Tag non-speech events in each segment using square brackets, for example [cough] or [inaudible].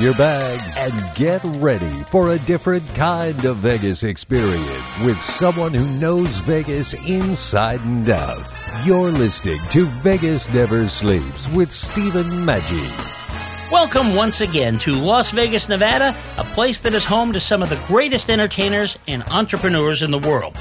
Your bags and get ready for a different kind of Vegas experience with someone who knows Vegas inside and out. You're listening to Vegas Never Sleeps with Stephen Maggi. Welcome once again to Las Vegas, Nevada, a place that is home to some of the greatest entertainers and entrepreneurs in the world.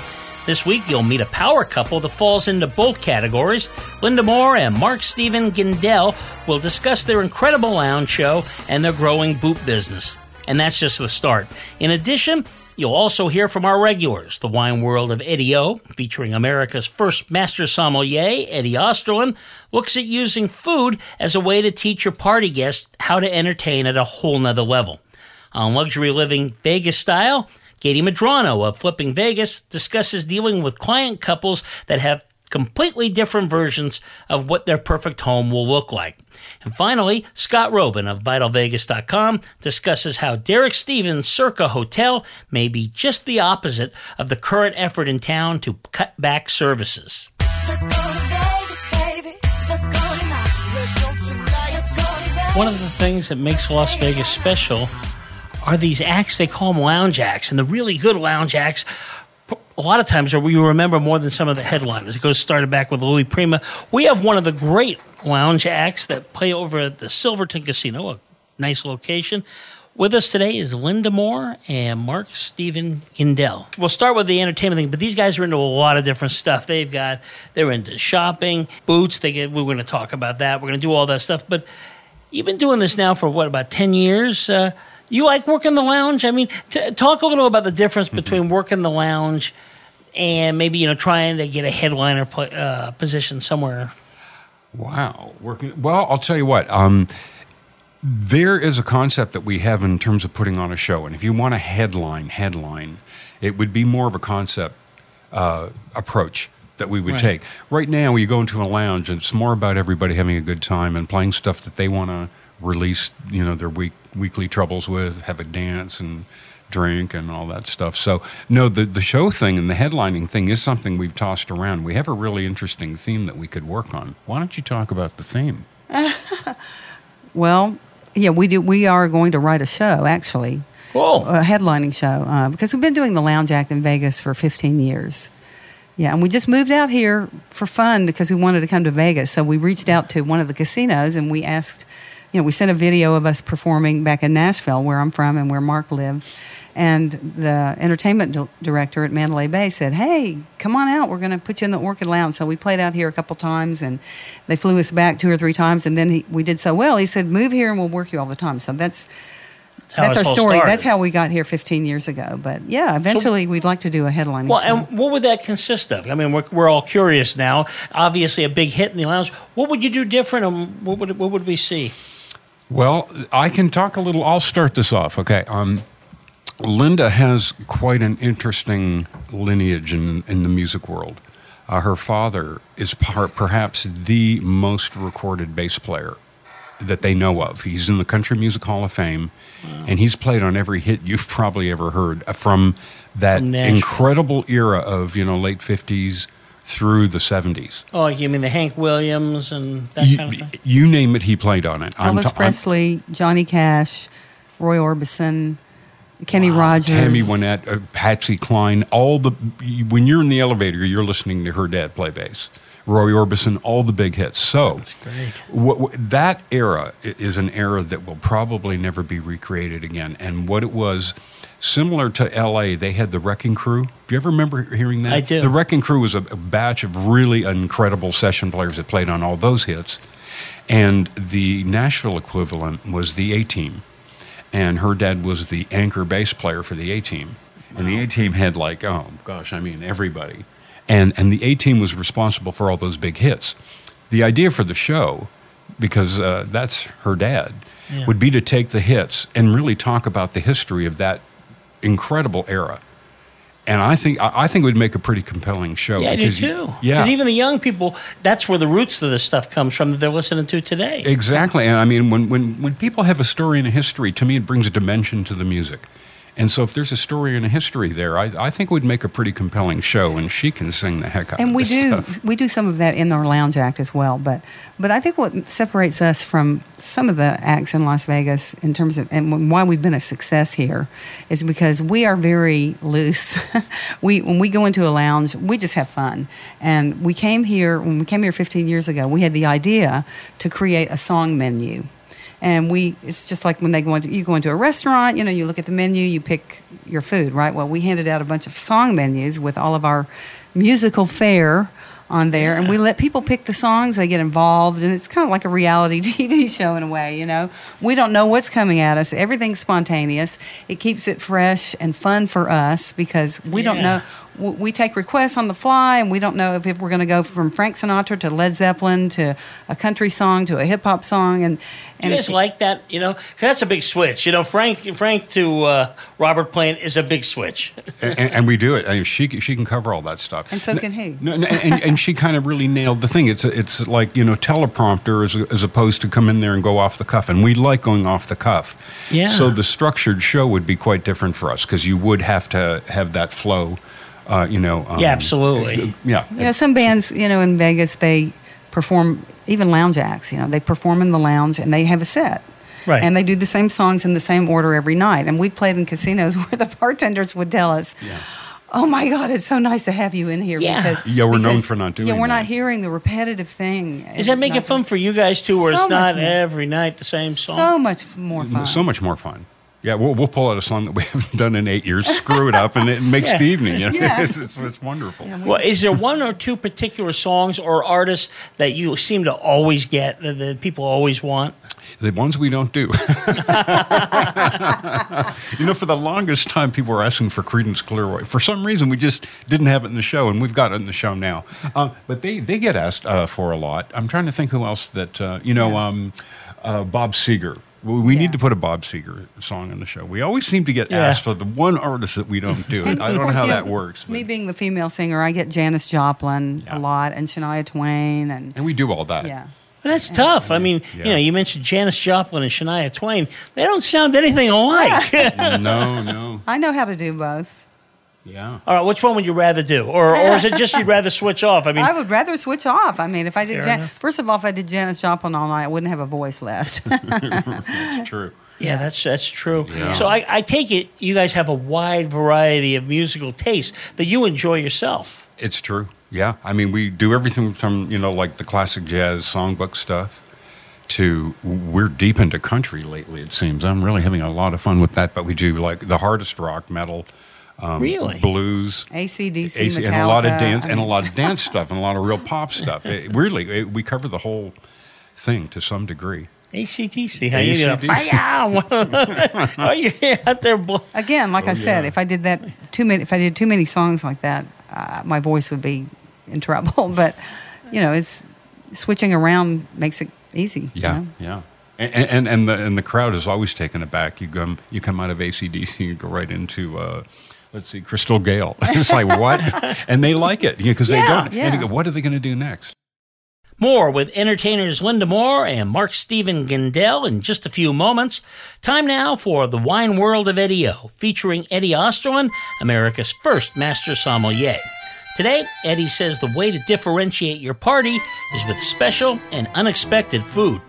This week, you'll meet a power couple that falls into both categories. Linda Moore and Mark Steven Gindel will discuss their incredible lounge show and their growing boot business. And that's just the start. In addition, You'll also hear from our regulars, the wine world of Eddie O, featuring America's first master sommelier, Eddie Osterland, looks at using food as a way to teach your party guests how to entertain at a whole nother level. On Luxury Living Vegas Style, Gady Madrano of Flipping Vegas discusses dealing with client couples that have completely different versions of what their perfect home will look like. And finally, Scott Roeben of VitalVegas.com discusses how Derek Stevens' Circa Hotel may be just the opposite of the current effort in town to cut back services. One of the things that makes Las Vegas special are these acts, they call them lounge acts, and the really good lounge acts a lot of times we remember more than some of the headliners. It goes started back with Louis Prima. We have one of the great lounge acts that play over at the Silverton Casino, a nice location. With us today is Linda Moore and Mark Steven Gindel. We'll start with the entertainment thing, but these guys are into a lot of different stuff. They've got they're into shopping, boots. They get. We're going to talk about that. We're going to do all that stuff. But you've been doing this now for what about ten years? Uh, you like working the lounge? I mean, t- talk a little about the difference mm-hmm. between mm-hmm. working the lounge and maybe you know trying to get a headliner uh, position somewhere. Wow, working well. I'll tell you what. Um, there is a concept that we have in terms of putting on a show, and if you want a headline, headline, it would be more of a concept uh, approach that we would right. take. Right now, when you go into a lounge, and it's more about everybody having a good time and playing stuff that they want to release, you know, their week weekly troubles with, have a dance and drink and all that stuff. So no, the the show thing and the headlining thing is something we've tossed around. We have a really interesting theme that we could work on. Why don't you talk about the theme? [laughs] well, yeah, we do. We are going to write a show actually. Cool. A headlining show uh, because we've been doing the Lounge Act in Vegas for 15 years. Yeah, and we just moved out here for fun because we wanted to come to Vegas. So we reached out to one of the casinos and we asked you know, we sent a video of us performing back in Nashville, where I'm from and where Mark lived. And the entertainment di- director at Mandalay Bay said, Hey, come on out. We're going to put you in the Orchid Lounge. So we played out here a couple times and they flew us back two or three times. And then he, we did so well. He said, Move here and we'll work you all the time. So that's. That's, our story. Started. That's how we got here 15 years ago. But yeah, eventually so, we'd like to do a headlining. Well, show. and what would that consist of? I mean, we're, we're all curious now. Obviously, a big hit in the lounge. What would you do different, and what would what would we see? Well, I can talk a little. I'll start this off. Okay. Um, Linda has quite an interesting lineage in, in the music world. Uh, her father is par- perhaps the most recorded bass player that they know of. He's in the Country Music Hall of Fame, wow. and he's played on every hit you've probably ever heard uh, from that incredible era of you know late fifties through the 70s. Oh, you mean the Hank Williams and that you, kind of thing? You name it, he played on it. Elvis ta- Presley, I'm, Johnny Cash, Roy Orbison, Kenny wow. Rogers, Tammy Wynette, uh, Patsy Cline. All the when you're in the elevator, you're listening to her dad play bass. Roy Orbison, all the big hits. So that era is an era that will probably never be recreated again. And what it was Similar to LA, they had the Wrecking Crew. Do you ever remember hearing that? I do. The Wrecking Crew was a, a batch of really incredible session players that played on all those hits. And the Nashville equivalent was the A Team. And her dad was the anchor bass player for the A Team. And the A Team had like, oh gosh, I mean, everybody. And, and the A Team was responsible for all those big hits. The idea for the show, because uh, that's her dad, yeah. would be to take the hits and really talk about the history of that incredible era and I think I think it would make a pretty compelling show. Yeah, I do you- too. yeah, Because even the young people, that's where the roots of this stuff comes from that they're listening to today. Exactly. And I mean, when, when, when people have a story and a history, to me, it brings a dimension to the music. And so if there's a story and a history there, I, I think would make a pretty compelling show, and she can sing the heck out and of we do stuff. we do some of that in our lounge act as well but but i think what separates us from some of the acts in las vegas in terms of and why we've been a success here is because we are very loose. [laughs] We when we go into a lounge we just have fun. And we came here when we came here 15 years ago we had the idea to create a song menu and we it's just like when they go into you go into a restaurant you know you look at the menu you pick your food right? Well we handed out a bunch of song menus with all of our musical fare on there and we let people pick the songs they get involved and it's kind of like a reality [laughs] tv show in a way you know? We don't know what's coming at us everything's spontaneous it keeps it fresh and fun for us because we don't know we take requests on the fly and we don't know if it- we're going to go from frank sinatra to led zeppelin to a country song to a hip-hop song and Do and you guys like that? You know, 'Cause that's a big switch. You know, Frank Frank to uh, Robert Plant is a big switch. and, and, and we do it. I mean, she she can cover all that stuff. And so can he. No, no, and, and she kind of really nailed the thing. It's it's like you know teleprompter as, as opposed to come in there and go off the cuff. And we like going off the cuff. Yeah. So the structured show would be quite different for us because you would have to have that flow. Uh, you know. Um, Yeah, absolutely. Yeah. You know, some bands, you know, in Vegas, they perform even lounge acts. You know, they perform in the lounge and they have a set. Right. And they do the same songs in the same order every night. And we played in casinos [laughs] where the bartenders would tell us, "Oh my God, it's so nice to have you in here." Yeah. Because Yeah, we're known for not doing Yeah, we're not hearing the repetitive thing. Does that make it fun for you guys too, where So it's not more. every night the same song? So much more fun. So much more fun. Yeah, we'll, we'll pull out a song that we [laughs] haven't done in eight years, screw it up, and it makes [laughs] Yeah. the evening. You know? Yeah. [laughs] it's, it's, it's wonderful. well, is there one or two particular songs or artists that you seem to always get that, that people always want? The ones we don't do. you know, for the longest time, people were asking for Creedence Clearwater. For some reason, we just didn't have it in the show, and we've got it in the show now. Uh, but they, they get asked uh, for a lot. I'm trying to think who else that, uh, you know, um, uh, Bob Seger. We we Yeah. need to put a Bob Seger song on the show. We always seem to get Yeah. asked for the one artist that we don't do. And I don't know how you that know, works. Me being the female singer, I get Janis Joplin Yeah. a lot and Shania Twain and and we do all that. yeah. Well, that's tough. I mean, Yeah. you know, you mentioned Janis Joplin and Shania Twain. They don't sound anything alike. [laughs] no, no. I know how to do both. Yeah. All right, which one would you rather do, or or is it just you'd rather switch off? I [laughs] mean, I would rather switch off. I mean, if I did, Fair Jan- first of all, if I did Janis Joplin all night, I wouldn't have a voice left. [laughs] [laughs] It's true. yeah, that's that's true. Yeah. So I, I take it you guys have a wide variety of musical tastes that you enjoy yourself. It's true. Yeah. I mean, we do everything from, you know, like the classic jazz songbook stuff to we're deep into country lately, it seems. I'm really having a lot of fun with that, but we do like the hardest rock, metal, um, Really? blues. ACDC, AC and a lot of dance I and a lot of dance [laughs] stuff and a lot of real pop stuff. It, really, it, we cover the whole thing to some degree. ACTC, how you gonna fire? oh, you're out there. Bl- Again, like I said, yeah. if I did that too many, if I did too many songs like that, uh, my voice would be in trouble. [laughs] But you know, it's switching around makes it easy. you Yeah, know? yeah. And, and and the and the crowd is always taken aback. You come you come out of ACDC, you go right into uh, let's see, Crystal Gayle. [laughs] it's like what? [laughs] And they like it because Yeah, they don't. yeah. You go, what are they going to do next? More with entertainers Linda Moore and Mark Steven Gandell in just a few moments. Time now for The Wine World of Eddie O, featuring Eddie Osterland, America's first master sommelier. Today, Eddie says the way to differentiate your party is with special and unexpected food.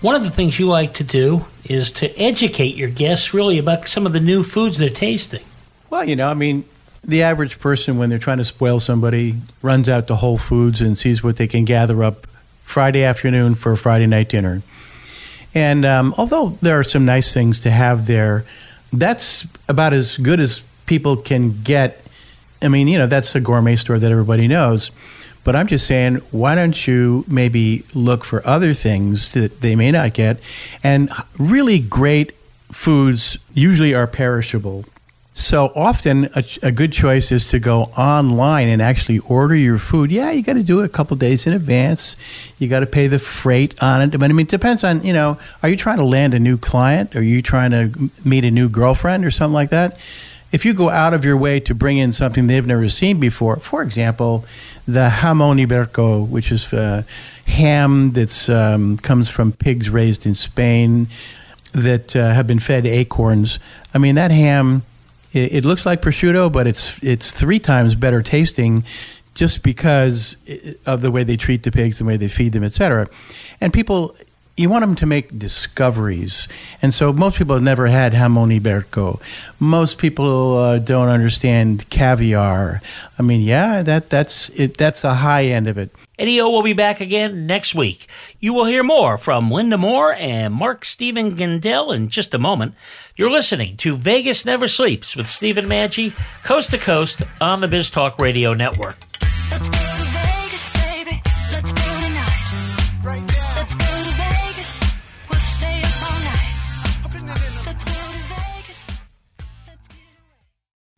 One of the things you like to do is to educate your guests really about some of the new foods they're tasting. Well, you know, I mean, the average person, when they're trying to spoil somebody, runs out to Whole Foods and sees what they can gather up Friday afternoon for a Friday night dinner. And um, although there are some nice things to have there, that's about as good as people can get. I mean, you know, that's a gourmet store that everybody knows. But I'm just saying, why don't you maybe look for other things that they may not get? And really great foods usually are perishable. So often, a, a good choice is to go online and actually order your food. Yeah, you got to do it a couple days in advance. You got to pay the freight on it. But I mean, it depends on you know, are you trying to land a new client? Are you trying to meet a new girlfriend or something like that? if you go out of your way to bring in something they've never seen before, for example, the jamon iberico, which is uh, ham that um, comes from pigs raised in Spain that uh, have been fed acorns. I mean, that ham, it, it, looks like prosciutto, but it's it's three times better tasting just because of the way they treat the pigs, the way they feed them, etc. And people you want them to make discoveries. And so most people have never had jamon iberico. Most people uh, don't understand caviar. I mean, yeah, that that's it. That's the high end of it. Eddie O will be back again next week. You will hear more from Linda Moore and Mark Stephen Gandel in just a moment. You're listening to Vegas Never Sleeps with Stephen Maggi, coast to coast on the Biz Talk Radio Network.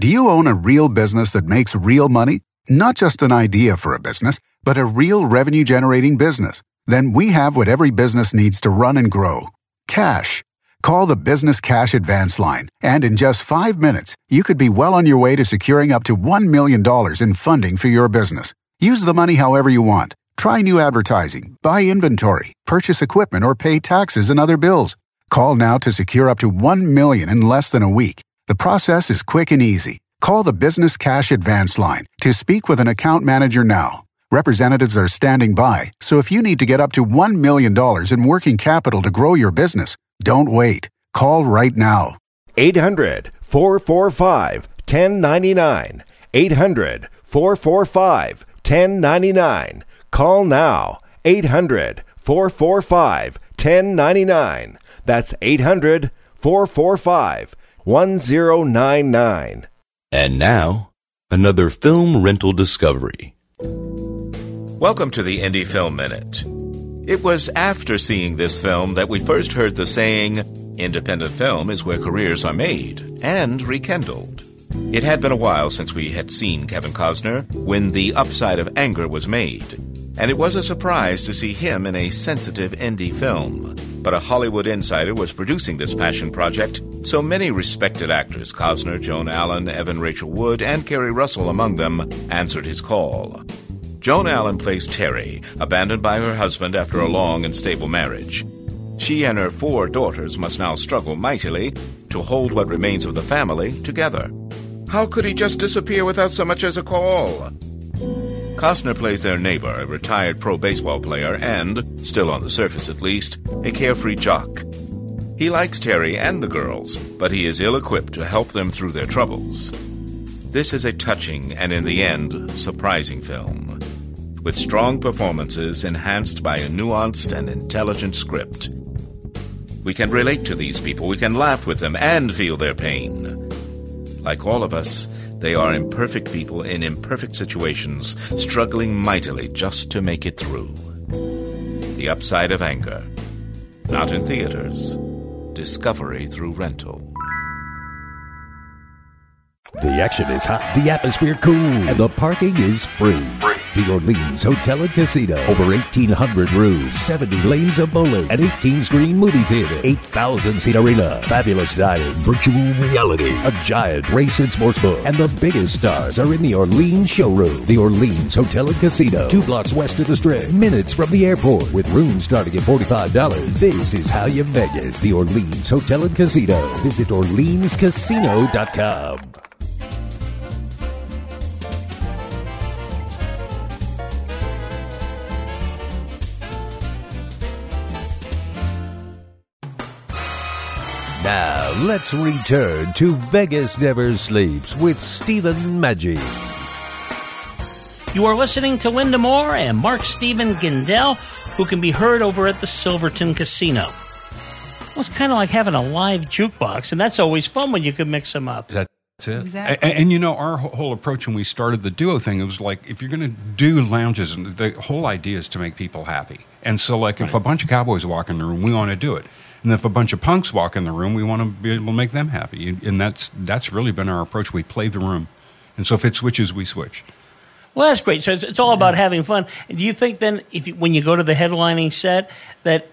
Do you own a real business that makes real money? Not just an idea for a business, but a real revenue generating business? Then we have what every business needs to run and grow cash. Call the Business Cash Advance Line, and in just five minutes, you could be well on your way to securing up to $1 million in funding for your business. Use the money however you want. Try new advertising, buy inventory, purchase equipment, or pay taxes and other bills. Call now to secure up to 1 million in less than a week. The process is quick and easy. Call the Business Cash Advance line to speak with an account manager now. Representatives are standing by, so if you need to get up to $1 million in working capital to grow your business, don't wait. Call right now. 800 445 1099. 800 445 1099. Call now. 800 445 1099. That's 800 445 1099. And now, another film rental discovery. Welcome to the Indie Film Minute. It was after seeing this film that we first heard the saying, independent film is where careers are made and rekindled. It had been a while since we had seen Kevin Costner when The Upside of Anger was made, and it was a surprise to see him in a sensitive indie film. But a Hollywood insider was producing this passion project, so many respected actors, Costner, Joan Allen, Evan Rachel Wood, and Keri Russell among them, answered his call. Joan Allen plays Terry, abandoned by her husband after a long and stable marriage. She and her four daughters must now struggle mightily to hold what remains of the family together. How could he just disappear without so much as a call? Costner plays their neighbor, a retired pro baseball player, and, still on the surface at least, a carefree jock. He likes Terry and the girls, but he is ill equipped to help them through their troubles. This is a touching and, in the end, surprising film, with strong performances enhanced by a nuanced and intelligent script. We can relate to these people, we can laugh with them, and feel their pain. Like all of us, they are imperfect people in imperfect situations, struggling mightily just to make it through. The Upside of Anger. Not in theaters. Discovery through rental. The action is hot, the atmosphere cool, and the parking is free. The Orleans Hotel and Casino. Over 1,800 rooms, 70 lanes of bowling, an 18 screen movie theater, 8,000 seat arena, fabulous dining, virtual reality, a giant race and sports book, and the biggest stars are in the Orleans showroom. The Orleans Hotel and Casino, two blocks west of the Strip, minutes from the airport, with rooms starting at $45. This is how you Vegas. The Orleans Hotel and Casino. Visit OrleansCasino.com. Now, let's return to Vegas Never Sleeps with Stephen Maggi. You are listening to Linda Moore and Mark Stephen Gindel, who can be heard over at the Silverton Casino. Well, it's kind of like having a live jukebox, and that's always fun when you can mix them up. That's it. Exactly. And, and, you know, our whole approach when we started the duo thing, it was like if you're going to do lounges, and the whole idea is to make people happy. And so, like, if a bunch of cowboys walk in the room, we want to do it. And if a bunch of punks walk in the room, we want to be able to make them happy. And- And that's that's really been our approach. We play the room, and so if it switches, we switch. Well, that's great. So it's, it's all about having fun. And do you think then, if you, when you go to the headlining set, that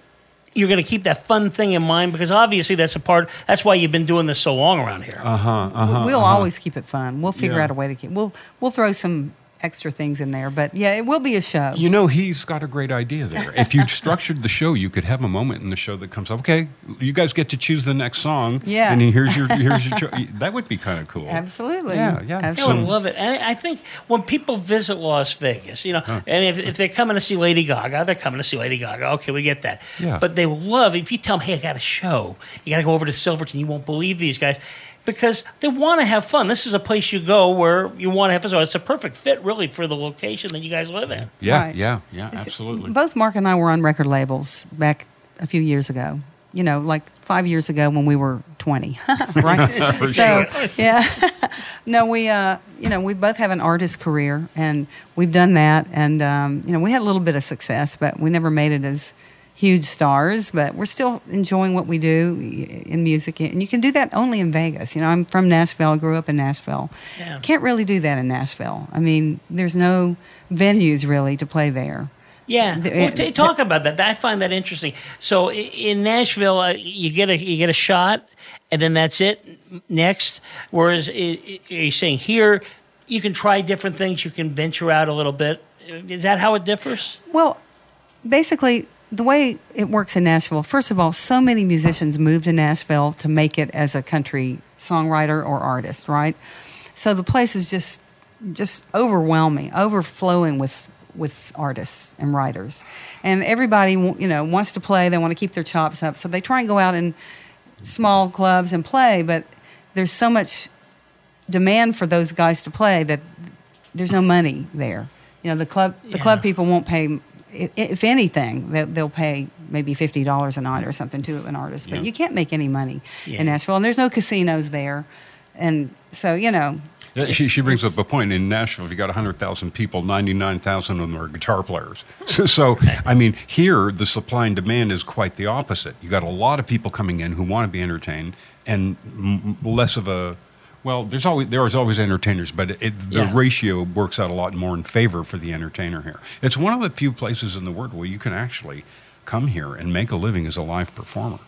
you're going to keep that fun thing in mind? Because obviously, that's a part. That's why you've been doing this so long around here. Uh huh. Uh huh. we'll always keep it fun. We'll figure Yeah. out a way to keep. We'll we'll throw some extra things in there, but yeah, it will be a show. You know, he's got a great idea there. If you [laughs] structured the show, you could have a moment in the show that comes up. Okay, you guys get to choose the next song. Yeah. And here's your [laughs] here's your. Cho- that would be kind of cool. Absolutely. Yeah, yeah. I would love it. And I think when people visit Las Vegas, you know, and if, if they're coming to see Lady Gaga, they're coming to see Lady Gaga. Okay, we get that. Yeah. But they will love if you tell them, hey, I got a show. You got to go over to Silverton. You won't believe these guys. Because they want to have fun. This is a place you go where you want to have fun. So it's a perfect fit, really, for the location that you guys live in. Yeah, Right. yeah, yeah, absolutely. Both Mark and I were on record labels back a few years ago. You know, like five years ago when we were 20, [laughs] right? [laughs] For so, sure. yeah. [laughs] no, we, uh, you know, we both have an artist career and we've done that. And, um, you know, we had a little bit of success, but we never made it as huge stars. But we're still enjoying what we do in music. And you can do that only in Vegas. You know, I'm from Nashville, I grew up in Nashville. Yeah. Can't really do that in Nashville. I mean, there's no venues really to play there. Yeah, well, t- talk about that. I find that interesting. So in Nashville, uh, you get a you get a shot, and then that's it. Next, whereas i- i- are you saying here, you can try different things. You can venture out a little bit. Is that how it differs? Well, basically, the way it works in Nashville, first of all, so many musicians move to Nashville to make it as a country songwriter or artist, right? So the place is just just overwhelming, overflowing with with artists and writers, and everybody you know wants to play. They want to keep their chops up, so they try and go out in small clubs and play. But there's so much demand for those guys to play that there's no money there. You know, the club the club people won't pay. If anything, they- they'll pay maybe fifty dollars a night or something to an artist, but Yeah. you can't make any money Yeah. in Nashville, and there's no casinos there, and so you know, Yeah, she, she brings up a point. In Nashville, if you got 100,000 people, 99,000 of them are guitar players. [laughs] So, so, I mean, here, the supply and demand is quite the opposite. You got a lot of people coming in who want to be entertained and m- less of a, well, there's always, there is always entertainers, but it, the Yeah. ratio works out a lot more in favor for the entertainer here. It's one of the few places in the world where you can actually come here and make a living as a live performer.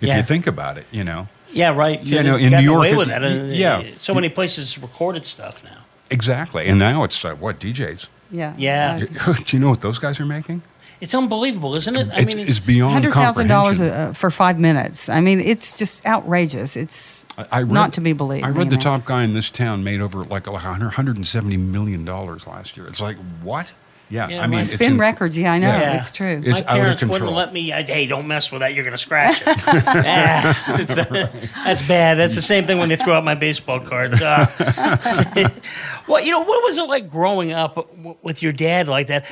If Yeah. you think about it, you know. Yeah, right. You know, in New York, away it- with that. uh, yeah. so many places recorded stuff now. Exactly. And now it's uh, what DJs. yeah, Yeah. [laughs] Do you know what those guys are making? It's unbelievable, isn't it? I It's- mean, it's beyond hundred thousand dollars uh, for five minutes. I mean, it's just outrageous. It's I- I read- not to be believed. I read the know. top guy in this town made over like a hundred- 170 million dollars last year. It's like what? Yeah, Yeah, I mean, well- it's spin in- records. Yeah, I know. Yeah. It's true. It's My out of parents wouldn't control. let me. I, hey, don't mess with that. You're going to scratch it. [laughs] [laughs] Ah, that's bad. That's the same thing when they throw out my baseball cards. Uh, [laughs] well, you know, what was it like growing up w- with your dad like that?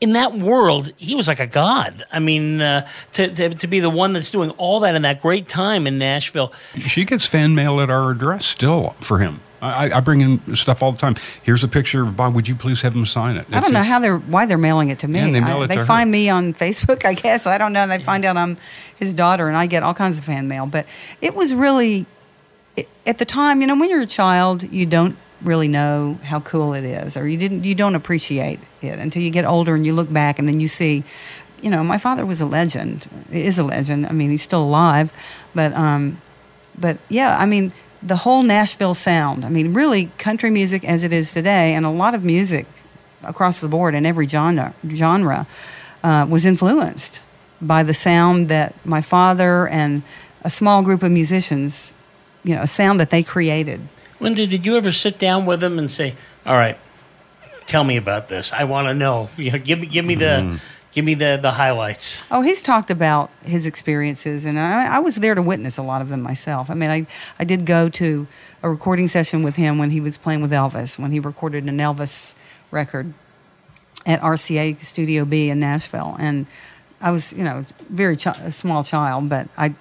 In that world, he was like a god. I mean, uh, to, to to be the one that's doing all that in that great time in Nashville. She gets fan mail at our address still for him. I, I- bring in stuff all the time. Here's a picture of Bob. Would you please have him sign it? I don't know how they're why they're mailing it to me. Yeah, they mail I- it they to her. find me on Facebook, I guess. I don't know. They find out I'm his daughter, and I get all kinds of fan mail. But it was really, at the time, you know, when you're a child, you don't really know how cool it is, or you didn't you don't appreciate it until you get older and you look back and then you see, you know, my father was a legend, is a legend. I mean, he's still alive, but um, but yeah, I mean, the whole Nashville sound. I mean, really, country music as it is today, and a lot of music across the board in every genre genre uh, was influenced by the sound that my father and a small group of musicians, you know, a sound that they created. Linda, did you ever sit down with them and say, "All right, tell me about this. I want to know. [laughs] You know, give me, give me the, give me the the highlights." Oh, he's talked about his experiences, and I, I was there to witness a lot of them myself. I mean, I, I did go to a recording session with him when he was playing with Elvis, when he recorded an Elvis record at RCA Studio B in Nashville. And I was, you know, very chi- a small child, but I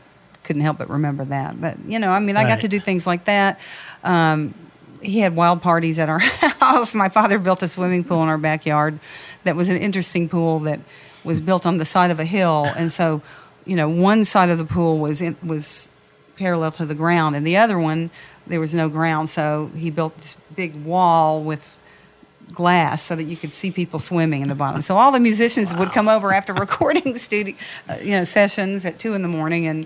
couldn't help but remember that. But, you know, I mean, I got to do things like that. Um, he had wild parties at our [laughs] house. My father built a swimming pool in our backyard that was an interesting pool that was built on the side of a hill. And so, you know, one side of the pool was in, was parallel to the ground, and the other one there was no ground. So he built this big wall with glass so that you could see people swimming in the bottom. So all the musicians would come over after [laughs] recording studio, uh, you know, sessions at two in the morning and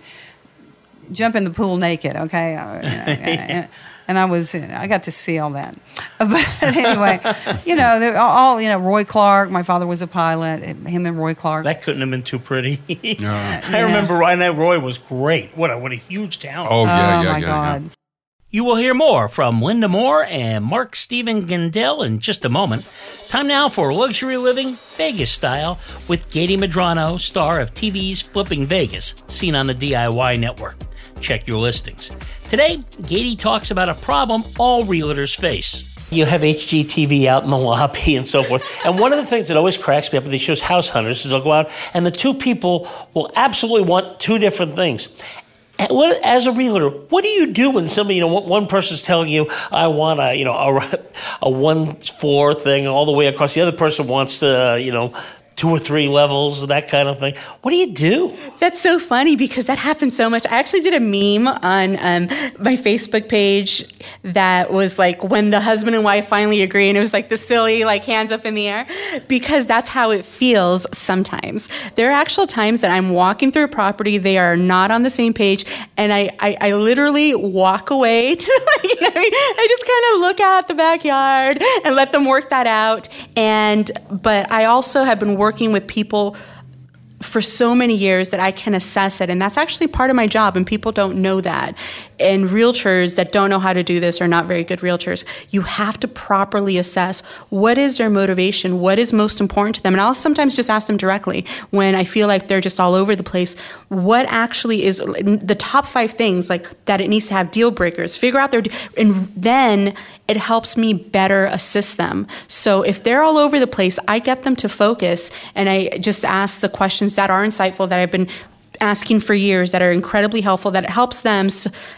jump in the pool naked. Okay, Uh, you know, [laughs] and, and I was I got to see all that. [laughs] But anyway, you know, they're all you know. Roy Clark, my father was a pilot. Him and Roy Clark. That couldn't have been too pretty. [laughs] I remember Ryan Roy was great. What a what a huge talent. Oh, yeah, Oh, yeah, my yeah, God. yeah. You will hear more from Linda Moore and Mark Steven Gandell in just a moment. Time now for luxury living Vegas style with Gady Madrano, star of TV's Flipping Vegas, seen on the DIY network. Check your listings. Today, Gady talks about a problem all realtors face. You have HGTV out in the lobby [laughs] and so forth. And one of the things that always cracks me up with these shows, House Hunters, is they'll go out and the two people will absolutely want two different things. As a realtor, what do you do when somebody, you know, one person's telling you, I want a, you know, a, [laughs] a one four thing all the way across. The other person wants to, uh, you know, two or three levels, that kind of thing. What do you do? That's so funny because that happens so much. I actually did a meme on um, my Facebook page that was like when the husband and wife finally agree, and it was like the silly like hands up in the air because that's how it feels sometimes. There are actual times that I'm walking through a property, they are not on the same page, and I I, I literally walk away [laughs] to like, you know, I, just kind of look out the backyard and let them work that out. And but I also have been working with people for so many years that I can assess it. And that's actually part of my job, and people don't know that. And realtors that don't know how to do this are not very good realtors. You have to properly assess what is their motivation, what is most important to them. And I'll sometimes just ask them directly when I feel like they're just all over the place, what actually is the top five things like that it needs to have deal breakers, figure out their, and then it helps me better assist them. So if they're all over the place, I get them to focus and I just ask the questions that are insightful that I've been asking for years that are incredibly helpful that it helps them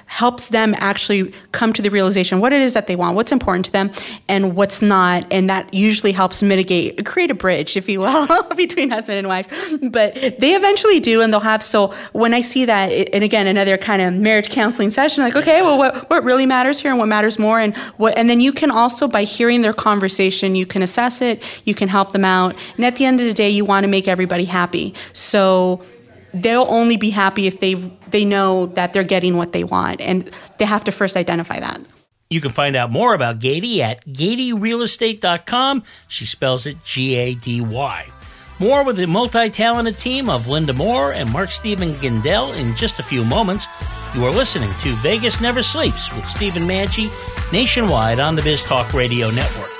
helps them actually come to the realization what it is that they want what's important to them and what's not. And that usually helps mitigate create a bridge if you will [laughs] between husband and wife. But they eventually do and they'll have so when i see that and again another kind of marriage counseling session like okay well what, what really matters here and what matters more? And what and then you can also by hearing their conversation you can assess it you can help them out. And at the end of the day you want to make everybody happy. So they'll only be happy if they they know that they're getting what they want and they have to first identify that You can find out more about Gady at GadyRealEstate.com. She spells it G A D Y. More with the multi talented team of Linda Moore and Mark Stephen Gindel in just a few moments. You are listening to Vegas Never Sleeps with Stephen Maggi nationwide on the Biz Talk Radio Network.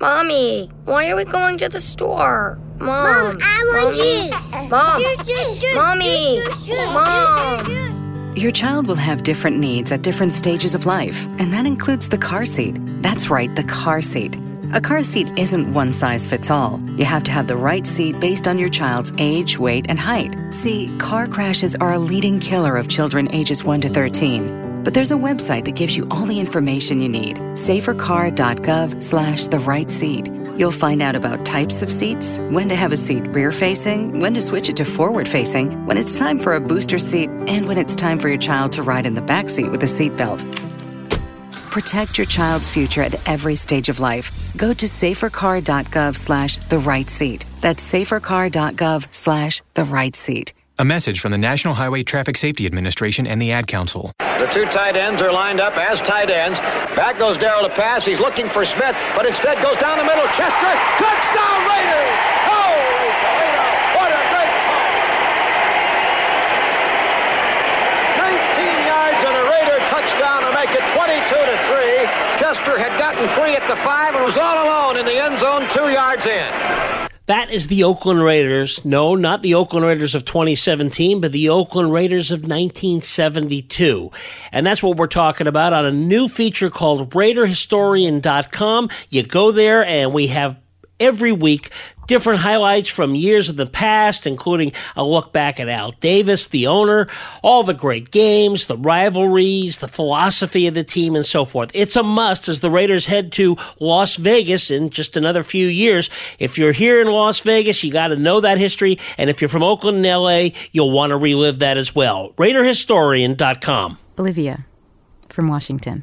Mommy, why are we going to the store? Mom, Mom I want Mommy. juice! Mom, Juice, juice, juice, Mommy, juice, juice, juice, Mom. Your child will have different needs at different stages of life, and that includes the car seat. That's right, the car seat. A car seat isn't one size fits all. You have to have the right seat based on your child's age, weight, and height. See, car crashes are a leading killer of children ages 1 to 13. But there's a website that gives you all the information you need. Safercar.gov slash the right seat. You'll find out about types of seats, when to have a seat rear facing, when to switch it to forward facing, when it's time for a booster seat, and when it's time for your child to ride in the back seat with a seatbelt. Protect your child's future at every stage of life. Go to safercar.gov slash the right seat. That's safercar.gov slash the right seat. A message from the National Highway Traffic Safety Administration and the Ad Council. The two tight ends are lined up as tight ends. Back goes Darrell to pass. He's looking for Smith, but instead goes down the middle. Chester, touchdown Raiders! Holy Toledo! What a great ball! 19 yards and a Raider touchdown to make it 22 to 3. Chester had gotten free at the five and was all alone in the end zone, two yards in. That is the Oakland Raiders. No, not the Oakland Raiders of 2017, but the Oakland Raiders of 1972. And that's what we're talking about on a new feature called RaiderHistorian.com. You go there and we have every week different highlights from years of the past, including a look back at Al Davis, the owner, all the great games, the rivalries, the philosophy of the team, and so forth. It's a must as the Raiders head to Las Vegas in just another few years. If you're here in Las Vegas, you got to know that history. And if you're from Oakland and LA, you'll want to relive that as well. RaiderHistorian.com. Olivia from Washington.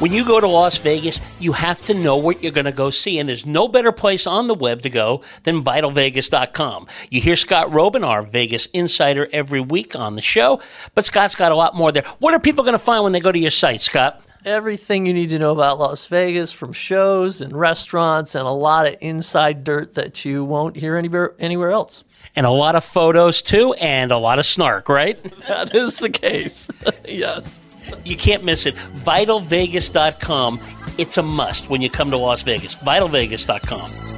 When you go to Las Vegas, you have to know what you're going to go see, and there's no better place on the web to go than vitalvegas.com. You hear Scott Roeben, our Vegas insider, every week on the show, but Scott's got a lot more there. What are people going to find when they go to your site, Scott? Everything you need to know about Las Vegas from shows and restaurants and a lot of inside dirt that you won't hear anywhere anywhere else. And a lot of photos too, and a lot of snark, right? [laughs] that is the case. [laughs] yes. You can't miss it. VitalVegas.com. It's a must when you come to Las Vegas. VitalVegas.com.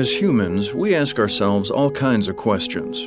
As humans, we ask ourselves all kinds of questions.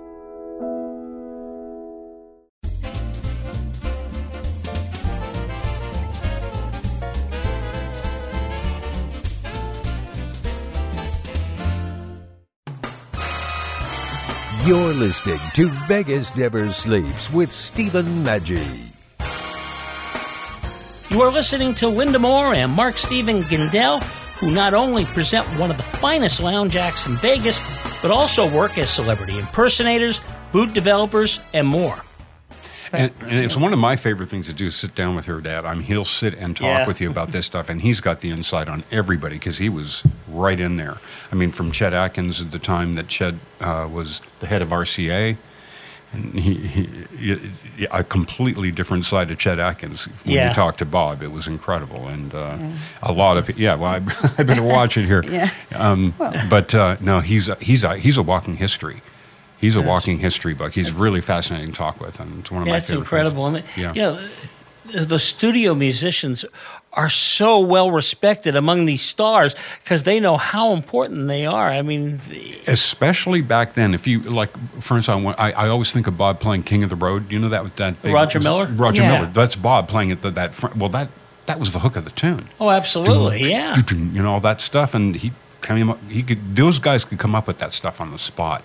Listening to Vegas Never Sleeps with Stephen Maggi. You are listening to Linda Moore and Mark Stephen Gindel, who not only present one of the finest lounge acts in Vegas, but also work as celebrity impersonators, boot developers, and more. And, and it's one of my favorite things to do is sit down with her dad. I mean, he'll sit and talk Yeah. with you about this stuff, and he's got the insight on everybody because he was right in there. I mean, from Chet Atkins at the time that Chet uh, was the head of RCA, and he, he, he- a completely different side of Chet Atkins. When Yeah. you talk to Bob, it was incredible, and uh, a lot of yeah. Well, I, [laughs] I better watch it here. Yeah. Um, but uh, no, he's a, he's a, he's a walking history. He's a walking history book. He's really fascinating to talk with, and it's one of Yeah, my it's favorite incredible. things. And Yeah. you know, the, the studio musicians are so well respected among these stars because they know how important they are. I mean, Especially back then, if you like, for instance, I, I, always think of Bob playing King of the Road. You know that with that big, Roger Miller? Roger Yeah. Miller. That's Bob playing it. That, that front, well, that that was the hook of the tune. oh, absolutely, yeah. You know all that stuff, and he came up. He could. Those guys could come up with that stuff on the spot.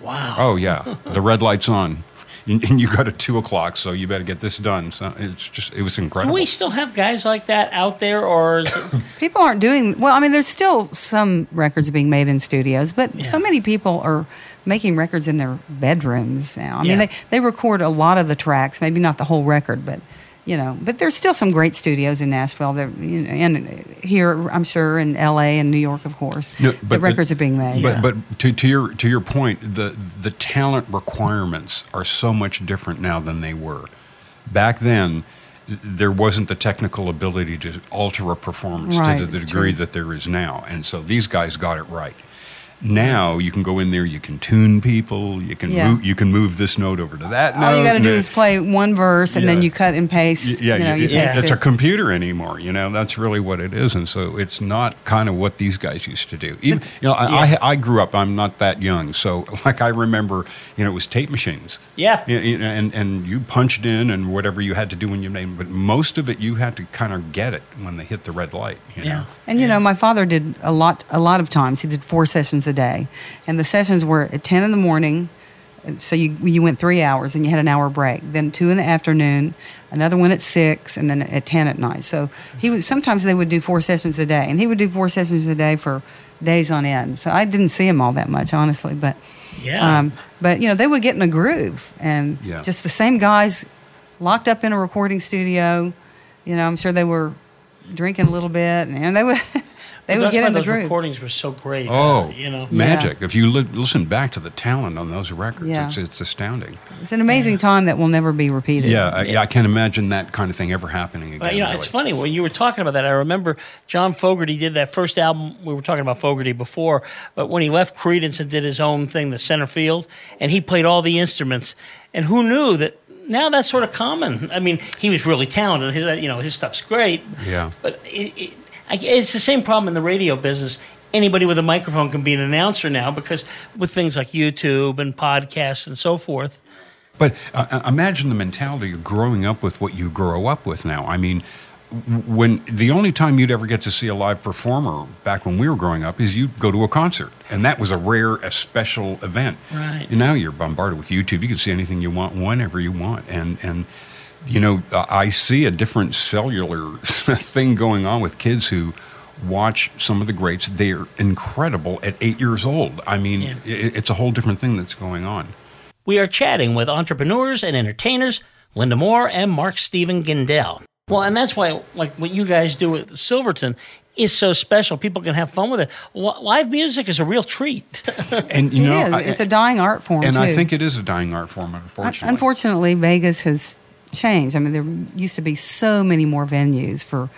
Wow. Oh yeah, the red light's on, and, and you got at two o'clock, so you better get this done. So it's just it was incredible. Do we still have guys like that out there, or is it, [laughs] People aren't doing well. I mean, there's still some records being made in studios, but so many people are making records in their bedrooms now. I mean, they they record a lot of the tracks, maybe not the whole record, but you know. But there's still some great studios in Nashville, there, you know, and here I'm sure in L.A. and New York, of course. No, the records are being made. But but to, to your to your point, the the talent requirements are so much different now than they were. Back then, there wasn't the technical ability to alter a performance Right, to the it's degree true. that there is now, and so these guys got it right. Now you can go in there, you can tune people, you can Yeah. move, you can move this note over to that note. All you got to do is play one verse, and then you cut and paste. yeah, you know, you yeah, paste it's it. a computer anymore. You know, that's really what it is, and so it's not kind of what these guys used to do. Even, you know, I, I, I grew up. I'm not that young, so [laughs] like I remember, you know, it was tape machines. Yeah. You- you know, and and you punched in and whatever you had to do when you made, but most of it you had to kind of get it when they hit the red light. You know? And you know, my father did a lot. A lot of times, he did four sessions a day, and the sessions were at ten in the morning. So you you went three hours, and you had an hour break. Then two in the afternoon, another one at six, and then at ten at night. So he would sometimes they would do four sessions a day, and he would do four sessions a day for days on end. So I didn't see him all that much, honestly. But Yeah. um, but you know, they would get in a groove, and Yeah. just the same guys locked up in a recording studio. You know, I'm sure they were drinking a little bit, and they would [laughs] they would that's get why in the those groove. recordings were so great. Oh, uh, you know, magic! If you li- listen back to the talent on those records, Yeah. it's, it's astounding. It's an amazing time that will never be repeated. Yeah, I, I can't imagine that kind of thing ever happening again. But you know, really. it's funny when you were talking about that. I remember John Fogerty did that first album. We were talking about Fogerty before, but when he left Creedence and did his own thing, the center field, and he played all the instruments. And who knew that? Now that's sort of common. I mean, he was really talented. His, you know, his stuff's great. Yeah. But it, it, I, it's the same problem in the radio business. Anybody with a microphone can be an announcer now because with things like YouTube and podcasts and so forth. But uh, uh, imagine the mentality of growing up with what you grow up with now. I mean, when the only time you'd ever get to see a live performer back when we were growing up is you'd go to a concert, and that was a rare, a special event. Right. And now you're bombarded with YouTube. You can see anything you want whenever you want, and and you know uh, I see a different cellular [laughs] thing going on with kids who watch some of the greats. They're incredible at eight years old. I mean, Yeah. it's a whole different thing that's going on. We are chatting with entrepreneurs and entertainers, Linda Moore and Mark Steven Gendel. Well, and that's why, like what you guys do at Silverton is so special. People can have fun with it. Live music is a real treat. [laughs] And you It know, is. I- it's a dying art form and too. I think it is a dying art form, unfortunately. Unfortunately, Vegas has changed. I mean, there used to be so many more venues for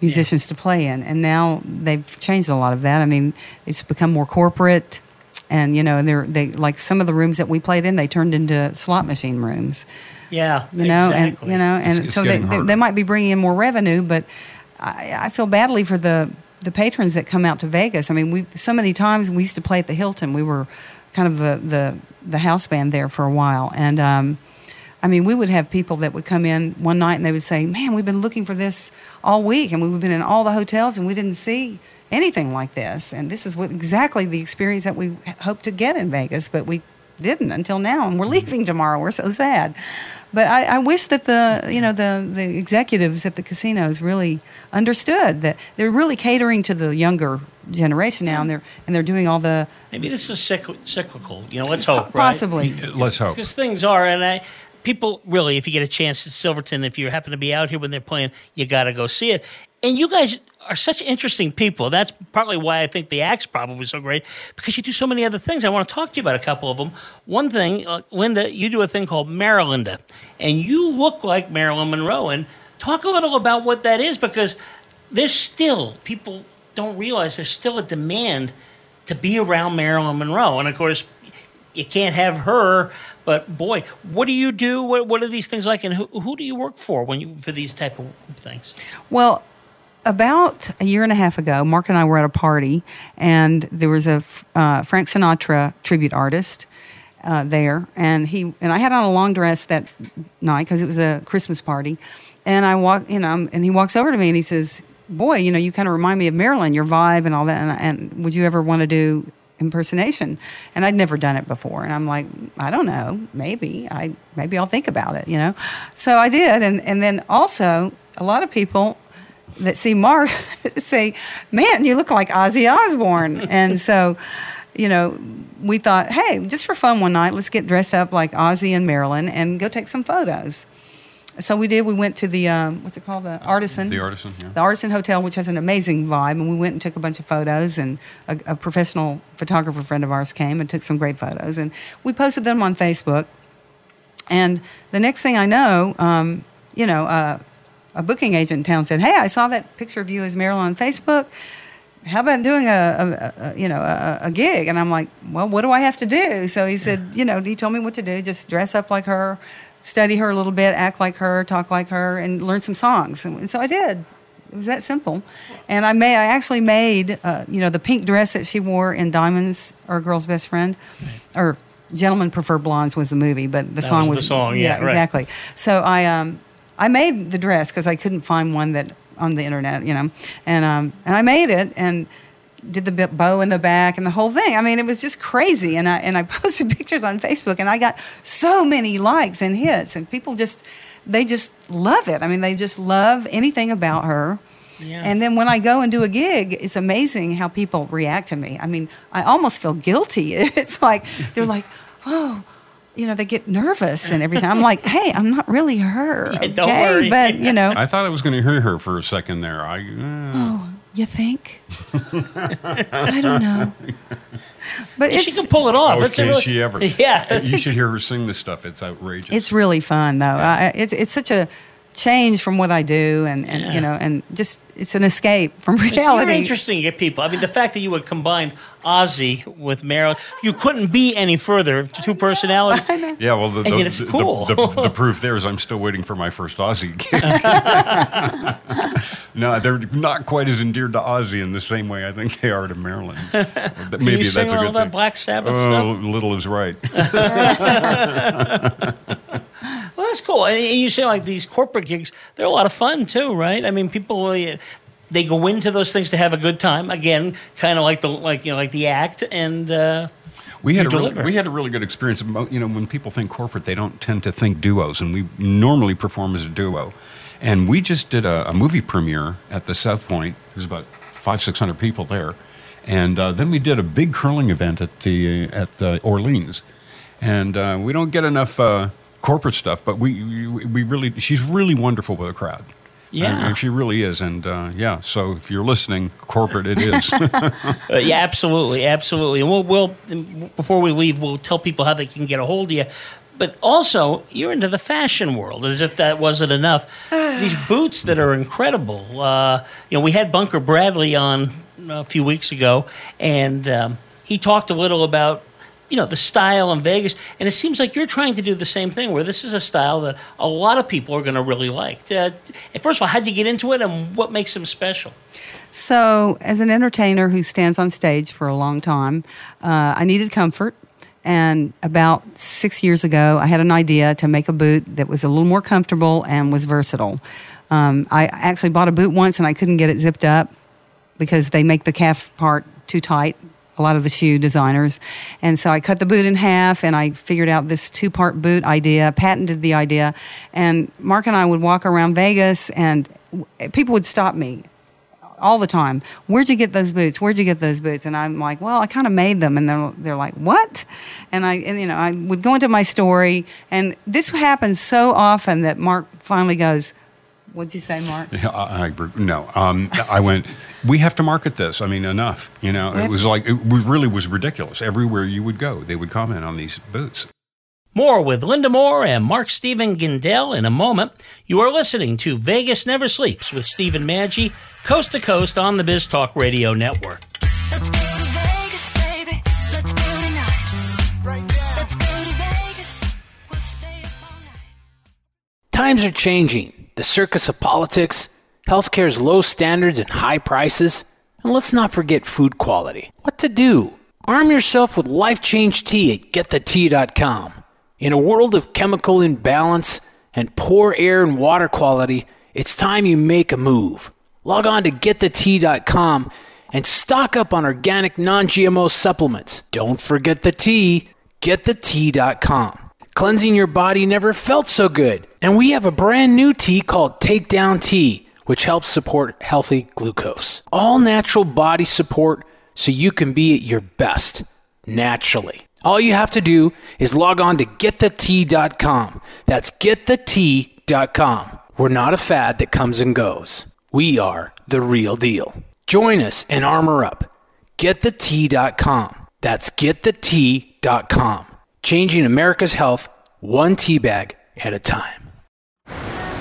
musicians to play in, and now they've changed a lot of that. I mean, it's become more corporate, and you know, they're they like some of the rooms that we played in, they turned into slot machine rooms. yeah, You know, exactly. and you know, and It's- it's so they, they they might be bringing in more revenue, but I, I feel badly for the the patrons that come out to Vegas. I mean, we so many times we used to play at the Hilton. We were kind of the the, the house band there for a while, and um, I mean, we would have people that would come in one night and they would say, "Man, we've been looking for this all week, and we've been in all the hotels and we didn't see." Anything like this, and this is what exactly the experience that we hope to get in Vegas, but we didn't until now, and we're mm-hmm. leaving tomorrow. We're so sad, But I, I wish that the you know the the executives at the casinos really understood that they're really catering to the younger generation now, and they're and they're doing all the Maybe this is cyclical. You know, let's hope. Possibly. Let's hope. Because things are, and I, people really, if you get a chance to Silverton, if you happen to be out here when they're playing, you got to go see it. And you guys are such interesting people. That's partly why I think the act's probably so great because you do so many other things. I want to talk to you about a couple of them. One thing, uh, Linda, you do a thing called Marilinda, and you look like Marilyn Monroe. And talk a little about what that is because there's still people don't realize there's still a demand to be around Marilyn Monroe, and of course. You can't have her, but boy, what do you do? What, what are these things like, and who, who do you work for when you for these type of things? Well, about a year and a half ago, Mark and I were at a party, and there was a uh, Frank Sinatra tribute artist uh, there, and he and I had on a long dress that night because it was a Christmas party, and I walk, you know, and he walks over to me and he says, "Boy, you know, you kind of remind me of Marilyn, your vibe and all that, and, and would you ever want to do?" Impersonation. And i'd never done it before. And i'm like i don't know. Maybe. I maybe i'll think about it you know? So i did. And and then also a lot of people that see Mark [laughs] say, "Man, you look like Ozzy Osbourne." [laughs] and so, you know, we thought, "Hey, just for fun one night, let's get dressed up like Ozzy and Marilyn and go take some photos." So we did. We went to the um, what's it called, the Artisan. The Artisan, yeah. The Artisan Hotel, which has an amazing vibe, and we went and took a bunch of photos. And a, a professional photographer friend of ours came and took some great photos, and we posted them on Facebook. And the next thing I know, um, you know, uh, a booking agent in town said, "Hey, I saw that picture of you as Marilyn on Facebook. How about doing a, a, a you know a, a, gig?" And I'm like, "Well, what do I have to do?" So he said, "You know, he told me what to do. Just dress up like her, study her a little bit, act like her, talk like her, and learn some songs." And so I did. It was that simple. And I made, I actually made, uh, you know, the pink dress that she wore in Diamonds or Girl's Best Friend, or Gentlemen Prefer Blondes was the movie, but the That song was was the song, yeah, right. exactly. So I um I made the dress because I couldn't find one that on the internet, you know, and um and I made it and did the bow in the back and the whole thing. I mean, it was just crazy. And I and I [laughs] posted pictures on Facebook and I got so many likes and hits and people just they just love it. I mean, they just love anything about her. Yeah. And then when I go and do a gig, it's amazing how people react to me. I mean, I almost feel guilty. [laughs] It's like they're like, "Oh, you know, they get nervous and everything." I'm like, "Hey, I'm not really her." [laughs] Yeah, don't okay? worry. But you know, I thought I was going to hear her for a second there. I, uh, oh, you think? I don't know. But Yeah, she it's can pull it off. oh, It's can really- she ever? [laughs] Yeah. you should hear her sing this stuff. It's outrageous. it's really fun though. I, it's it's such a change from what I do, and, and Yeah. you know, and just it's an escape from reality. very interesting to get people. I mean, the fact that you would combine Ozzy with Marilyn, you couldn't be any further. Two personalities. [laughs] Yeah, well, the, the, it's the- cool. the, the, the [laughs] proof there is I'm still waiting for my first Ozzy gig. [laughs] no, they're not quite as endeared to Ozzy in the same way I think they are to Marilyn. Can Maybe you that's sing a all good that thing. Black Sabbath oh, stuff? little is right. Well, that's cool. And you say like these corporate gigs, they're a lot of fun too, right? I mean, people uh, they go into those things to have a good time. Again, kind of like the like you know like the act, and uh, We had, a really, we had a really good experience. You know, when people think corporate, they don't tend to think duos, and we normally perform as a duo. And we just did a, a movie premiere at the South Point. There's about five, six hundred people there, and uh, then we did a big curling event at the at the Orleans. And uh, we don't get enough uh, corporate stuff, but we, we we really she's really wonderful with a crowd. Yeah. She really is, and uh, yeah. So if you're listening, corporate, it is. [laughs] Uh, yeah, absolutely, absolutely. And we'll, we'll before we leave, we'll tell people how they can get a hold of you. But also, you're into the fashion world, as if that wasn't enough. [sighs] These boots that are incredible. Uh, you know, we had Bunker Bradley on a few weeks ago, and um, he talked a little about you know the style in Vegas, and it seems like you're trying to do the same thing. Where this is a style that a lot of people are going to really like. Uh, first of all, how'd you get into it, and what makes them special? So, as an entertainer who stands on stage for a long time, uh, I needed comfort. And about six years ago, I had an idea to make a boot that was a little more comfortable and was versatile. Um, I actually bought a boot once and I couldn't get it zipped up because they make the calf part too tight a lot of the shoe designers. And so I cut the boot in half and I figured out this two part boot idea, patented the idea. And Mark and I would walk around Vegas and people would stop me all the time. Where'd you get those boots? Where'd you get those boots? And I'm like, well, I kind of made them. And they're, they're like, what? And I, and, you know, I would go into my story. And this happens so often that Mark finally goes, What'd you say, Mark? Yeah, I, I, no, um, I went. We have to market this. I mean, enough. You know, it was like it really was ridiculous. Everywhere you would go, they would comment on these boots. More with Linda Moore and Mark Steven Gendel in a moment. You are listening to Vegas Never Sleeps with Stephen Maggi, coast to coast on the Biz Talk Radio Network. Times are changing the circus of politics, healthcare's low standards and high prices, and let's not forget food quality. What to do? Arm yourself with Life Change Tea at getthetea.com. In a world of chemical imbalance and poor air and water quality, it's time you make a move. Log on to getthetea.com and stock up on organic non GMO supplements. Don't forget the tea, getthetea.com. Cleansing your body never felt so good. And we have a brand new tea called Takedown Tea, which helps support healthy glucose. All natural body support so you can be at your best naturally. All you have to do is log on to getthetea.com. That's getthetea.com. We're not a fad that comes and goes. We are the real deal. Join us and armor up. Getthetea.com. That's getthetea.com changing America's health one tea bag at a time.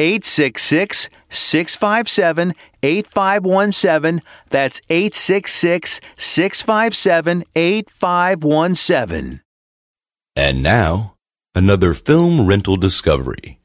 866 657 8517. That's 866 657 8517. And now, another film rental discovery.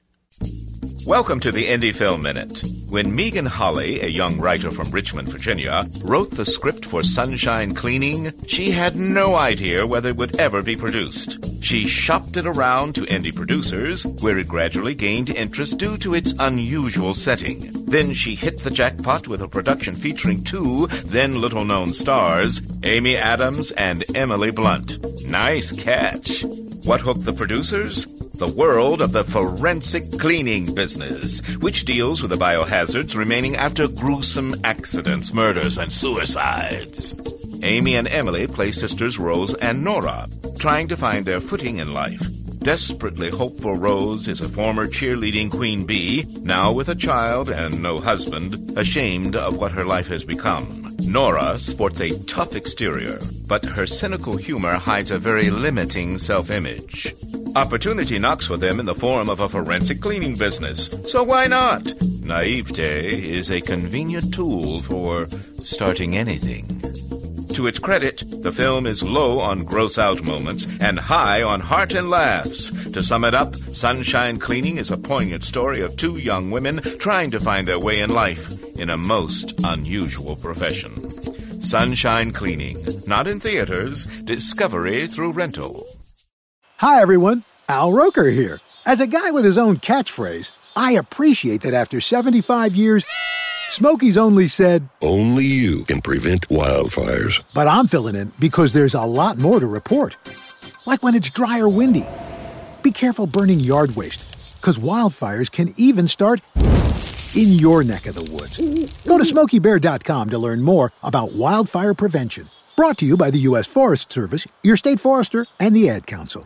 Welcome to the Indie Film Minute. When Megan Holley, a young writer from Richmond, Virginia, wrote the script for Sunshine Cleaning, she had no idea whether it would ever be produced. She shopped it around to indie producers, where it gradually gained interest due to its unusual setting. Then she hit the jackpot with a production featuring two then little known stars, Amy Adams and Emily Blunt. Nice catch. What hooked the producers? The world of the forensic cleaning business, which deals with the biohazards remaining after gruesome accidents, murders, and suicides. Amy and Emily play sisters Rose and Nora, trying to find their footing in life. Desperately hopeful Rose is a former cheerleading queen bee, now with a child and no husband, ashamed of what her life has become. Nora sports a tough exterior, but her cynical humor hides a very limiting self image. Opportunity knocks for them in the form of a forensic cleaning business, so why not? Naivete is a convenient tool for starting anything. To its credit, the film is low on gross out moments and high on heart and laughs. To sum it up, Sunshine Cleaning is a poignant story of two young women trying to find their way in life in a most unusual profession. Sunshine Cleaning, not in theaters, discovery through rental. Hi, everyone. Al Roker here. As a guy with his own catchphrase, I appreciate that after 75 years, Smokey's only said, Only you can prevent wildfires. But I'm filling in because there's a lot more to report. Like when it's dry or windy. Be careful burning yard waste, because wildfires can even start in your neck of the woods. Go to smokeybear.com to learn more about wildfire prevention. Brought to you by the U.S. Forest Service, your state forester, and the Ad Council.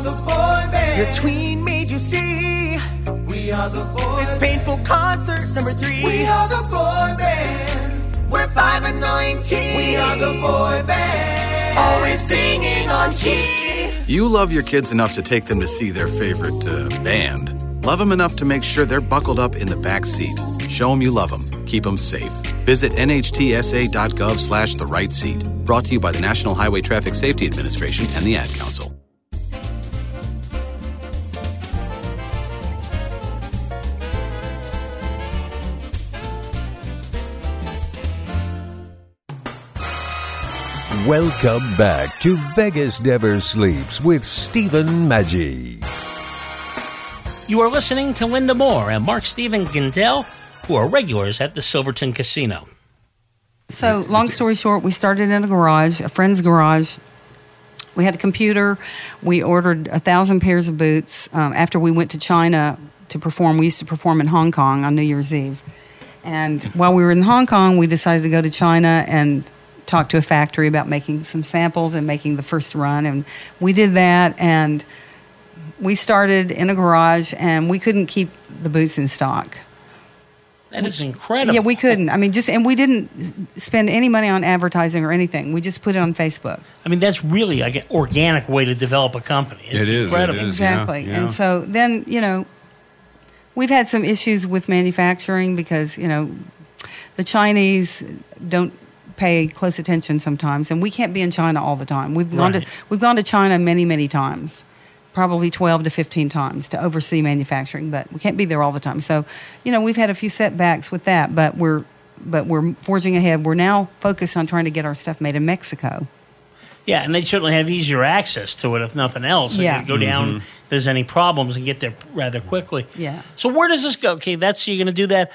We are the boy band. Your tween made you see. We are the boy It's painful concert number three. We are the boy band. We're five and nineteen. We are the boy band. Always singing on key. You love your kids enough to take them to see their favorite uh, band. Love them enough to make sure they're buckled up in the back seat. Show them you love them. Keep them safe. Visit nhtsa.gov slash the right seat. Brought to you by the National Highway Traffic Safety Administration and the Ad Council. Welcome back to Vegas Never Sleeps with Stephen Maggi. You are listening to Linda Moore and Mark Stephen Gendel, who are regulars at the Silverton Casino. So, long story short, we started in a garage, a friend's garage. We had a computer. We ordered a thousand pairs of boots. Um, after we went to China to perform, we used to perform in Hong Kong on New Year's Eve. And while we were in Hong Kong, we decided to go to China and talk to a factory about making some samples and making the first run. And we did that. And we started in a garage, and we couldn't keep the boots in stock. That is incredible. Yeah, we couldn't. I mean, just and we didn't spend any money on advertising or anything. We just put it on Facebook. I mean, that's really like an organic way to develop a company. It's It is, incredible. is, exactly. yeah, yeah. And so then, you know, we've had some issues with manufacturing because, you know, the Chinese don't pay close attention sometimes and we can't be in China all the time. We've gone Right. to we've gone to China many, many times. Probably 12 to 15 times to oversee manufacturing, but we can't be there all the time. So, you know, we've had a few setbacks with that, but we're but we're forging ahead. We're now focused on trying to get our stuff made in Mexico. Yeah, and they certainly have easier access to it if nothing else. They Yeah. can go down mm-hmm. if there's any problems and get there rather quickly. Yeah. So where does this go? Okay, that's you're going to do that.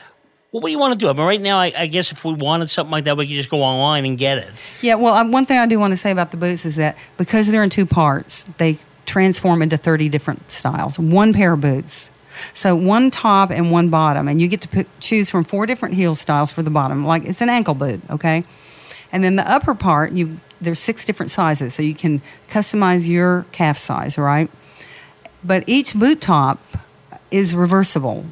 Well, what do you want to do? I mean, right now, I, I guess if we wanted something like that, we could just go online and get it. Yeah, well, um, one thing I do want to say about the boots is that because they're in two parts, they transform into 30 different styles. One pair of boots. So one top and one bottom, and you get to choose from four different heel styles for the bottom. Like it's an ankle boot, okay? And then the upper part, you there's six different sizes, so you can customize your calf size, right? But each boot top is reversible.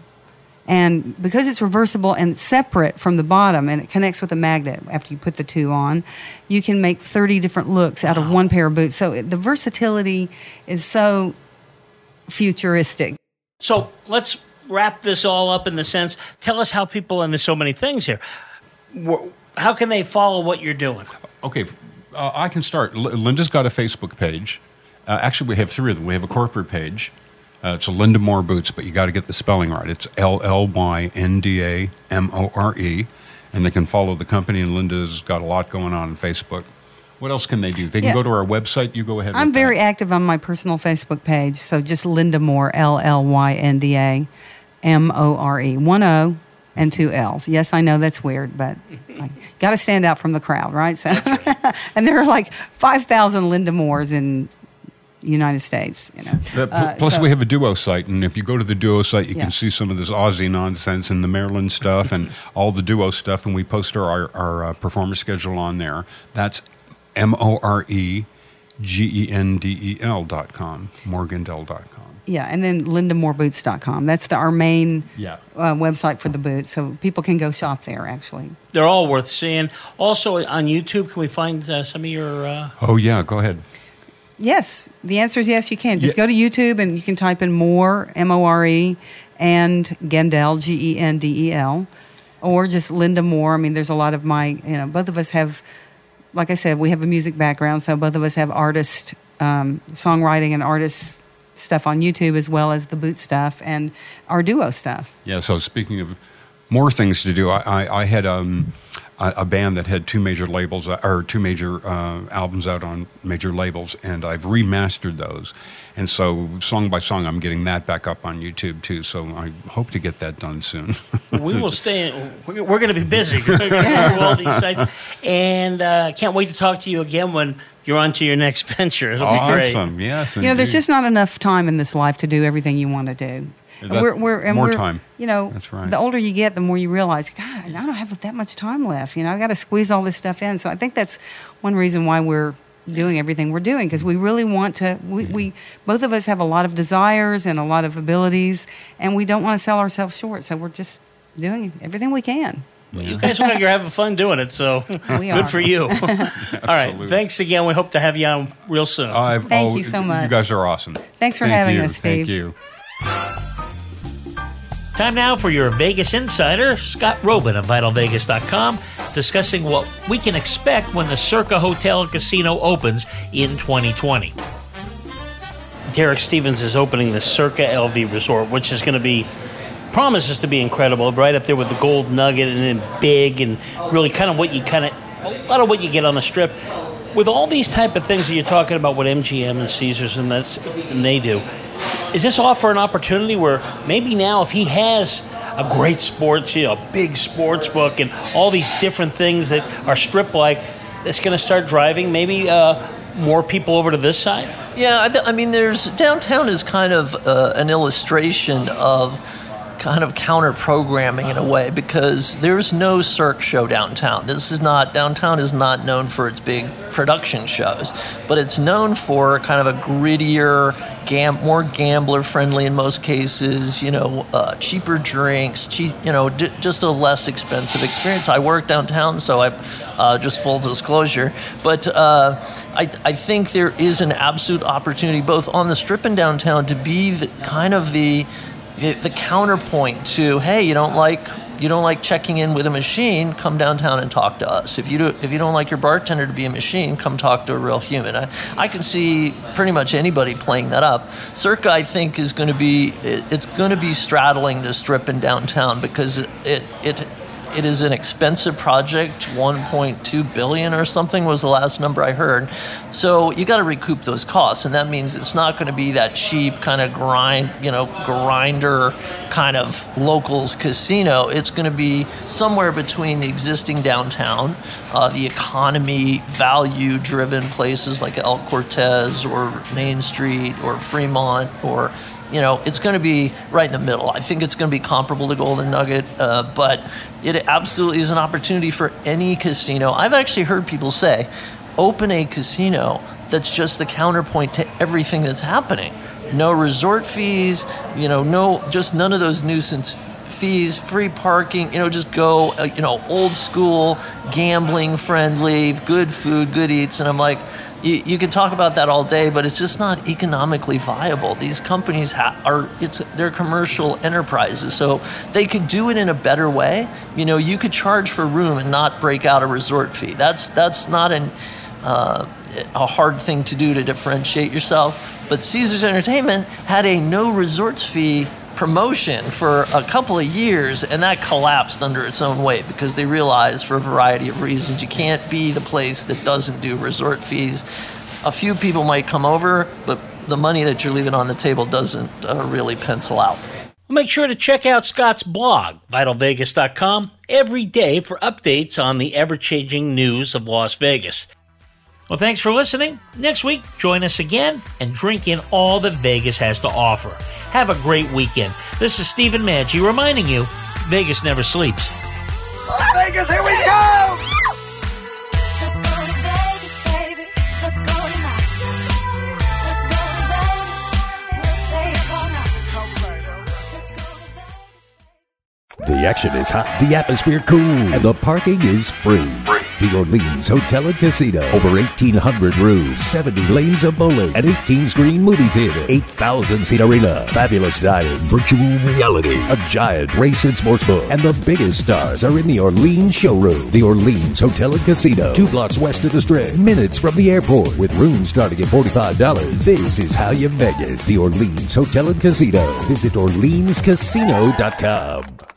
And because it's reversible and separate from the bottom and it connects with a magnet after you put the two on, you can make 30 different looks out of one pair of boots. So it, the versatility is so futuristic. So let's wrap this all up in the sense. Tell us how people, and there's so many things here. How can they follow what you're doing? Okay, uh, I can start. L- Linda's got a Facebook page. Uh, actually, we have three of them. We have a corporate page. Uh, it's a Linda Moore Boots, but you got to get the spelling right. It's L L Y N D A M O R E, and they can follow the company. And Linda's got a lot going on on Facebook. What else can they do? They can Yeah. go to our website. You go ahead. I'm very active on my personal Facebook page. So just Linda Moore, L L Y N D A M O R E. One O and two L's. Yes, I know that's weird, but I got to stand out from the crowd, right? So, [laughs] and there are like 5,000 Linda Moores in United States, you know. Uh, plus, so- we have a Duo site, and if you go to the Duo site, you Yeah. can see some of this Ozzy nonsense and the Marilyn stuff and [laughs] all the Duo stuff, and we post our our uh, performance schedule on there. That's M O R E G E N D E L dot com, morgandell dot com. Yeah, and then lindamooreboots.com. That's the, our main Yeah. uh, website for the boots. So people can go shop there, actually. They're all worth seeing. Also on YouTube, can we find uh, some of your? Uh, Oh yeah, go ahead. Yes, the answer is yes, you can. Just Yeah. go to YouTube and you can type in More, M O R E, and Gendel, G E N D E L, or just Linda Moore. I mean, there's a lot of my, you know, both of us have, like I said, we have a music background, so both of us have artist, um, songwriting and artist stuff on YouTube as well as the boot stuff and our duo stuff. Yeah. So speaking of more things to do, I, I, I had um, a, a band that had two major labels uh, or two major uh, albums out on major labels, and I've remastered those. And so, song by song, I'm getting that back up on YouTube too. So I hope to get that done soon. we will [laughs] stay. We're, we're going to be busy. We're [laughs] going to go through all these sites, and uh, can't wait to talk to you again when you're on to your next venture. It'll be great. Awesome. Yes. You know, there's just not enough time in this life to do everything you want to do. And That- we're, we're, and more we're, time. You know, That's right. the older you get, the more you realize, God, I don't have that much time left. You know, I got to squeeze all this stuff in. So I think that's one reason why we're doing everything we're doing because we really want to. We, we both of us have a lot of desires and a lot of abilities, and we don't want to sell ourselves short. So we're just doing everything we can. Well, you guys look like you're having fun doing it, so [laughs] good for you. [laughs] All right, thanks again. We hope to have you on real soon. I've- Thank you so much. You guys are awesome. Thanks for Thank having you. us, Steve. Thank you. Time now for your Vegas insider, Scott Roeben of VitalVegas.com, discussing what we can expect when the Circa Hotel and Casino opens in 2020. Derek Stevens is opening the Circa LV Resort, which is going to be promises to be incredible, right up there with the Gold Nugget and then big and really kind of what you kind of a lot of what you get on the strip. With all these type of things that you're talking about, what MGM and Caesars and that's and they do, is this offer an opportunity where maybe now if he has a great sports, you know, big sports book and all these different things that are strip like, it's going to start driving maybe uh, more people over to this side? Yeah, I, th- I mean, there's downtown is kind of uh, an illustration of kind of counter programming in a way because there's no Cirque show downtown. This is not downtown is not known for its big production shows, but it's known for kind of a grittier, gam- more gambler friendly in most cases. You know, uh, cheaper drinks, cheap. You know, d- just a less expensive experience. I work downtown, so I uh, just full disclosure, but. Uh, I, I think there is an absolute opportunity both on the strip and downtown to be the, kind of the the counterpoint to hey you don't like you don't like checking in with a machine come downtown and talk to us. If you do if you don't like your bartender to be a machine come talk to a real human. I, I can see pretty much anybody playing that up. Circa I think is going to be it, it's going to be straddling the strip in downtown because it it, it it is an expensive project 1.2 billion or something was the last number i heard. So you got to recoup those costs and that means it's not going to be that cheap kind of grind you know grinder kind of locals casino. It's going to be somewhere between the existing downtown uh, the economy value driven places like el cortez or main street or fremont or you know, it's going to be right in the middle. I think it's going to be comparable to Golden Nugget, uh, but it absolutely is an opportunity for any casino. I've actually heard people say, open a casino that's just the counterpoint to everything that's happening. No resort fees, you know, no, just none of those nuisance fees, free parking, you know, just go, uh, you know, old school, gambling friendly, good food, good eats. And I'm like, you, you can talk about that all day, but it's just not economically viable. These companies ha- are it's they're commercial enterprises, so they could do it in a better way. You know, you could charge for room and not break out a resort fee. That's that's not an uh, a hard thing to do to differentiate yourself. But Caesars Entertainment had a no resorts fee promotion for a couple of years and that collapsed under its own weight because they realized for a variety of reasons you can't be the place that doesn't do resort fees a few people might come over but the money that you're leaving on the table doesn't uh, really pencil out Make sure to check out Scott's blog, vitalvegas.com, every day for updates on the ever changing news of Las Vegas. Well, thanks for listening. Next week, join us again and drink in all that Vegas has to offer. Have a great weekend. This is Stephen Maggi reminding you Vegas never sleeps. Vegas, here we go! The action is hot, the atmosphere cool, and the parking is free. The Orleans Hotel and Casino. Over 1,800 rooms, 70 lanes of bowling, an 18 screen movie theater, 8,000 seat arena, fabulous dining, virtual reality, a giant race and sports book, and the biggest stars are in the Orleans showroom. The Orleans Hotel and Casino. Two blocks west of the strip, minutes from the airport, with rooms starting at $45. This is how you Vegas. The Orleans Hotel and Casino. Visit OrleansCasino.com.